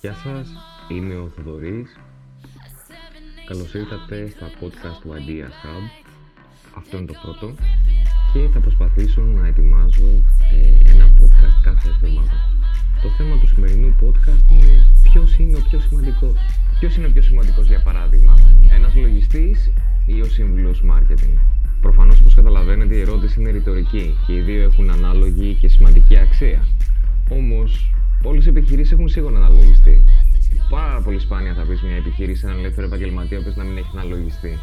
Γεια σας, είμαι ο Θοδωρής. Καλώς ήρθατε στα podcast του Ideas Hub. Αυτό είναι το πρώτο. Και θα προσπαθήσω να ετοιμάζω ε, ένα podcast κάθε εβδομάδα. Το θέμα του σημερινού podcast είναι ποιος είναι ο πιο σημαντικός. Ποιος είναι ο πιο σημαντικός για παράδειγμα, ένας λογιστής ή ο σύμβουλος marketing; Προφανώς όπως καταλαβαίνετε η ερώτηση είναι ρητορική και οι δύο έχουν ανάλογη και σημαντική αξία. Όμως Πολλέ επιχειρήσεις έχουν σίγουρα ένα λογιστή. Πάρα πολύ σπάνια θα πεις μια επιχείρηση, έναν ελεύθερο επαγγελματία, ο να μην έχει ένα λογιστή.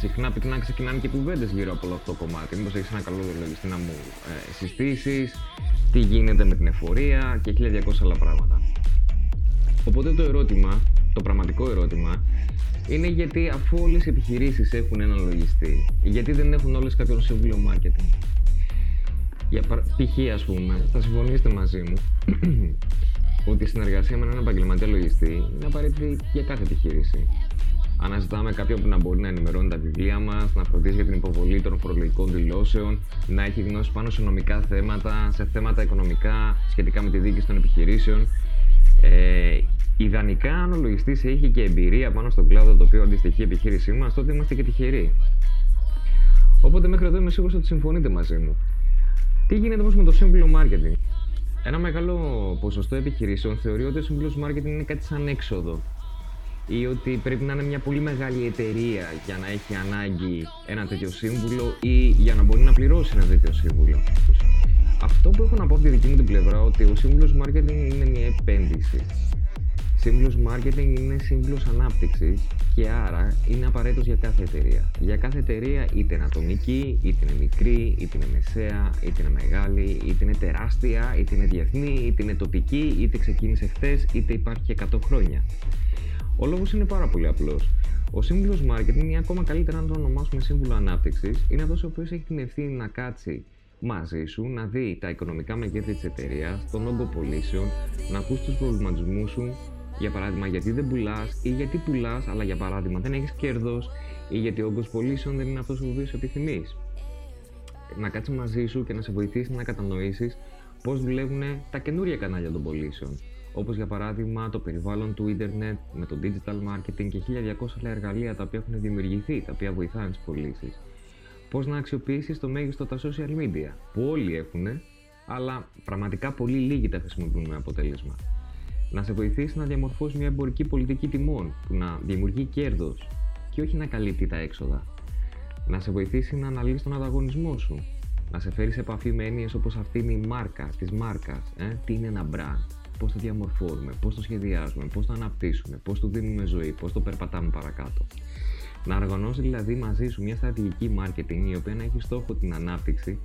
Συχνά πυκνά ξεκινάνε και κουβέντες γύρω από αυτό το κομμάτι. Μήπως έχεις ένα καλό λογιστή να μου ε, συστήσεις, τι γίνεται με την εφορία και 1200 άλλα πράγματα. Οπότε το ερώτημα, το πραγματικό ερώτημα, είναι γιατί αφού όλες οι επιχειρήσεις έχουν έναν λογιστή, γιατί δεν έχουν όλες κάποιον σύμβουλο marketing. Για π.χ. ας πούμε, θα συμφωνήσετε μαζί μου ότι η συνεργασία με έναν επαγγελματία λογιστή είναι απαραίτητη για κάθε επιχείρηση. Αναζητάμε κάποιον που να μπορεί να ενημερώνει τα βιβλία μας, να φροντίζει για την υποβολή των φορολογικών δηλώσεων, να έχει γνώση πάνω σε νομικά θέματα, σε θέματα οικονομικά σχετικά με τη διοίκηση των επιχειρήσεων. Ε, ιδανικά, αν ο λογιστής έχει και εμπειρία πάνω στον κλάδο το οποίο αντιστοιχεί η επιχείρησή μας, τότε είμαστε και τυχεροί. Οπότε μέχρι εδώ είμαι σίγουρος ότι συμφωνείτε μαζί μου. Τι γίνεται όμως με το σύμβουλο marketing; Ένα μεγάλο ποσοστό επιχειρήσεων θεωρεί ότι ο σύμβουλος marketing είναι κάτι σαν έξοδο ή ότι πρέπει να είναι μια πολύ μεγάλη εταιρεία για να έχει ανάγκη ένα τέτοιο σύμβουλο ή για να μπορεί να πληρώσει ένα τέτοιο σύμβουλο. Αυτό που έχω να πω από τη δική μου την πλευρά ότι ο σύμβουλος marketing είναι μια επένδυση. Σύμβουλος marketing είναι σύμβουλος ανάπτυξης και άρα είναι απαραίτητος για κάθε εταιρεία. Για κάθε εταιρεία, είτε είναι ατομική, είτε είναι μικρή, είτε είναι μεσαία, είτε είναι μεγάλη, είτε είναι τεράστια, είτε είναι διεθνή, είτε είναι τοπική, είτε ξεκίνησε χθες, είτε υπάρχει και 100 χρόνια. Ο λόγος είναι πάρα πολύ απλός. Ο σύμβουλος marketing, ή ακόμα καλύτερα να το ονομάσουμε σύμβουλο ανάπτυξης, είναι αυτός ο οποίος έχει την ευθύνη να κάτσει μαζί σου, να δει τα οικονομικά μεγέθη της εταιρείας, τον όγκο πωλήσεων, να ακούσει τους προβληματισμούς σου, για παράδειγμα, γιατί δεν πουλάς ή γιατί πουλάς, αλλά για παράδειγμα δεν έχεις κέρδος ή γιατί ο όγκος πωλήσεων δεν είναι αυτός ο οποίο επιθυμείς. Να κάτσεις μαζί σου και να σε βοηθήσει να κατανοήσεις πώς δουλεύουν τα καινούρια κανάλια των πωλήσεων. Όπως για παράδειγμα το περιβάλλον του ίντερνετ με το digital marketing και 1200 άλλα εργαλεία τα οποία έχουν δημιουργηθεί, τα οποία βοηθάνε τις πωλήσεις. Πώς να αξιοποιήσεις το μέγιστο τα social media, που όλοι έχουν, αλλά πραγματικά πολύ λίγοι τα χρησιμοποιούν με αποτέλεσμα να σε βοηθήσει να διαμορφώσεις μια εμπορική πολιτική τιμών που να δημιουργεί κέρδος και όχι να καλύπτει τα έξοδα. Να σε βοηθήσει να αναλύσεις τον ανταγωνισμό σου. Να σε φέρεις σε επαφή με έννοιες όπως αυτή είναι η μάρκα της μάρκας. Ε; Τι είναι ένα brand, πώς το διαμορφώνουμε, πώς το σχεδιάζουμε, πώς το αναπτύσσουμε, πώς το δίνουμε ζωή, πώς το περπατάμε παρακάτω. Να οργανώσεις δηλαδή μαζί σου μια στρατηγική marketing η οποία να έχει στόχο την ανάπτυξη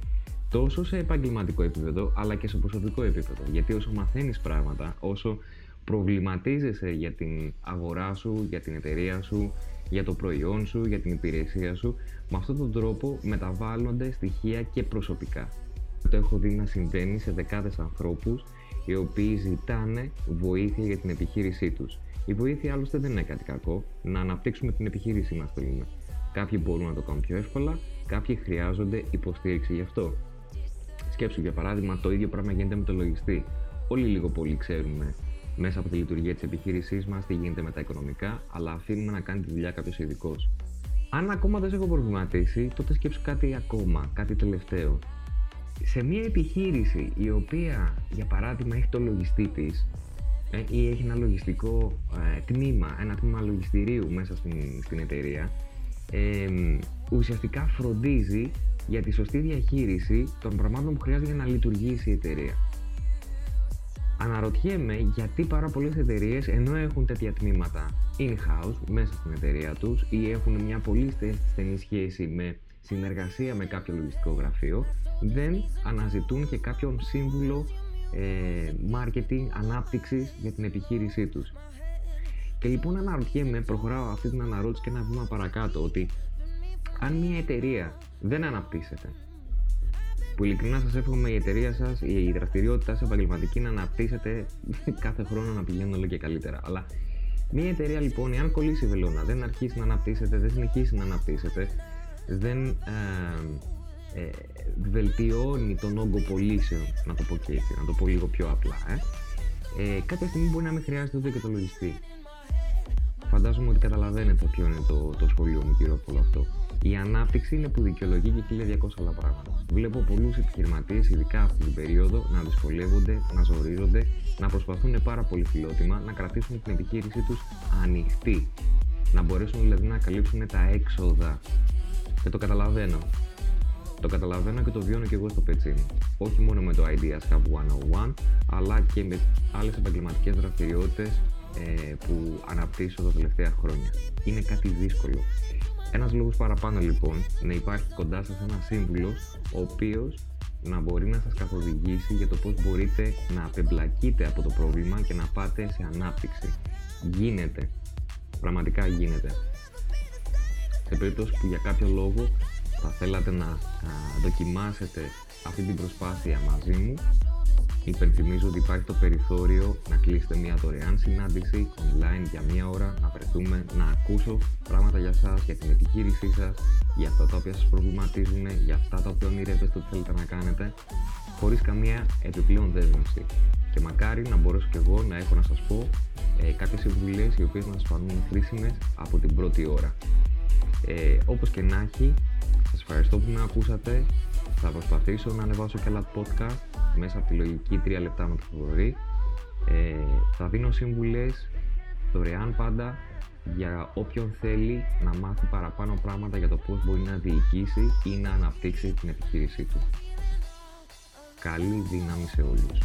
τόσο σε επαγγελματικό επίπεδο αλλά και σε προσωπικό επίπεδο. Γιατί όσο μαθαίνεις πράγματα, όσο προβληματίζεσαι για την αγορά σου, για την εταιρεία σου, για το προϊόν σου, για την υπηρεσία σου, με αυτόν τον τρόπο μεταβάλλονται στοιχεία και προσωπικά. Το έχω δει να συμβαίνει σε δεκάδες ανθρώπους οι οποίοι ζητάνε βοήθεια για την επιχείρησή τους. Η βοήθεια άλλωστε δεν είναι κάτι κακό, να αναπτύξουμε την επιχείρησή μας θέλουμε. Κάποιοι μπορούν να το κάνουν πιο εύκολα, κάποιοι χρειάζονται υποστήριξη γι' αυτό. Σκέψου για παράδειγμα το ίδιο πράγμα γίνεται με το λογιστή. Όλοι λίγο πολύ ξέρουμε μέσα από τη λειτουργία της επιχείρησής μας τι γίνεται με τα οικονομικά, αλλά αφήνουμε να κάνει τη δουλειά κάποιος ειδικός. Αν ακόμα δεν σε έχω προβληματίσει, τότε σκέψου κάτι ακόμα, κάτι τελευταίο. Σε μια επιχείρηση η οποία, για παράδειγμα, έχει το λογιστή της ε, ή έχει ένα λογιστικό ε, τμήμα, ένα τμήμα λογιστηρίου μέσα στην, στην εταιρεία, ε, ουσιαστικά φροντίζει για τη σωστή διαχείριση των πραγμάτων που χρειάζεται για να λειτουργήσει η εταιρεία. Αναρωτιέμαι γιατί πάρα πολλές εταιρείες ενώ έχουν τέτοια τμήματα in-house μέσα στην εταιρεία τους ή έχουν μια πολύ στενή σχέση με συνεργασία με κάποιο λογιστικό γραφείο, δεν αναζητούν και κάποιον σύμβουλο ε, marketing, ανάπτυξης για την επιχείρησή τους. Και λοιπόν αναρωτιέμαι, προχωράω αυτή την αναρώτηση και ένα βήμα παρακάτω, ότι αν μια εταιρεία δεν αναπτύσσεται, που ειλικρινά σας εύχομαι η εταιρεία σας, η δραστηριότητά σας επαγγελματική να αναπτύσσεται κάθε χρόνο να πηγαίνει όλο και καλύτερα. Αλλά μια εταιρεία λοιπόν, εάν κολλήσει η βελόνα, δεν αρχίσει να αναπτύσσεται, δεν συνεχίσει να αναπτύσσεται, δεν ε, ε, βελτιώνει τον όγκο πωλήσεων, να το πω και έτσι, να το πω λίγο πιο απλά, ε, ε, κάποια στιγμή μπορεί να μην χρειάζεται ούτε και το λογιστή. Φαντάζομαι ότι καταλαβαίνετε ποιο είναι το, το σχολείο μου γύρω από όλο αυτό. Η ανάπτυξη είναι που δικαιολογεί και 1200 άλλα πράγματα. Βλέπω πολλούς επιχειρηματίες, ειδικά αυτή την περίοδο, να δυσκολεύονται, να ζορίζονται, να προσπαθούν πάρα πολύ φιλότιμα να κρατήσουν την επιχείρησή τους ανοιχτή. Να μπορέσουν δηλαδή να καλύψουν τα έξοδα. Και το καταλαβαίνω. Το καταλαβαίνω και το βιώνω και εγώ στο πετσί μου. Όχι μόνο με το Ideas Hub 101, αλλά και με άλλες επαγγελματικές δραστηριότητες ε, που αναπτύσσω τα τελευταία χρόνια. Είναι κάτι δύσκολο. Ένας λόγος παραπάνω λοιπόν να υπάρχει κοντά σας ένας σύμβουλος ο οποίος να μπορεί να σας καθοδηγήσει για το πώς μπορείτε να απεμπλακείτε από το πρόβλημα και να πάτε σε ανάπτυξη. Γίνεται. Πραγματικά γίνεται. Σε περίπτωση που για κάποιο λόγο θα θέλατε να δοκιμάσετε αυτή την προσπάθεια μαζί μου, Υπενθυμίζω ότι υπάρχει το περιθώριο να κλείσετε μια δωρεάν συνάντηση online για μια ώρα, να βρεθούμε, να ακούσω πράγματα για σας, για την επιχείρησή σας, για αυτά τα οποία σας προβληματίζουν, για αυτά τα οποία ονειρεύεστε ότι θέλετε να κάνετε, χωρίς καμία επιπλέον δέσμευση. Και μακάρι να μπορέσω και εγώ να έχω να σας πω ε, κάποιες συμβουλές οι οποίες να σας φανούν χρήσιμες από την πρώτη ώρα. Ε, όπως και να έχει, σας ευχαριστώ που με ακούσατε. Θα προσπαθήσω να ανεβάσω και άλλα podcast μέσα από τη λογική 3 λεπτά με το Θοδωρή. Ε, θα δίνω σύμβουλες δωρεάν πάντα για όποιον θέλει να μάθει παραπάνω πράγματα για το πώς μπορεί να διοικήσει ή να αναπτύξει την επιχείρησή του. Καλή δύναμη σε όλους.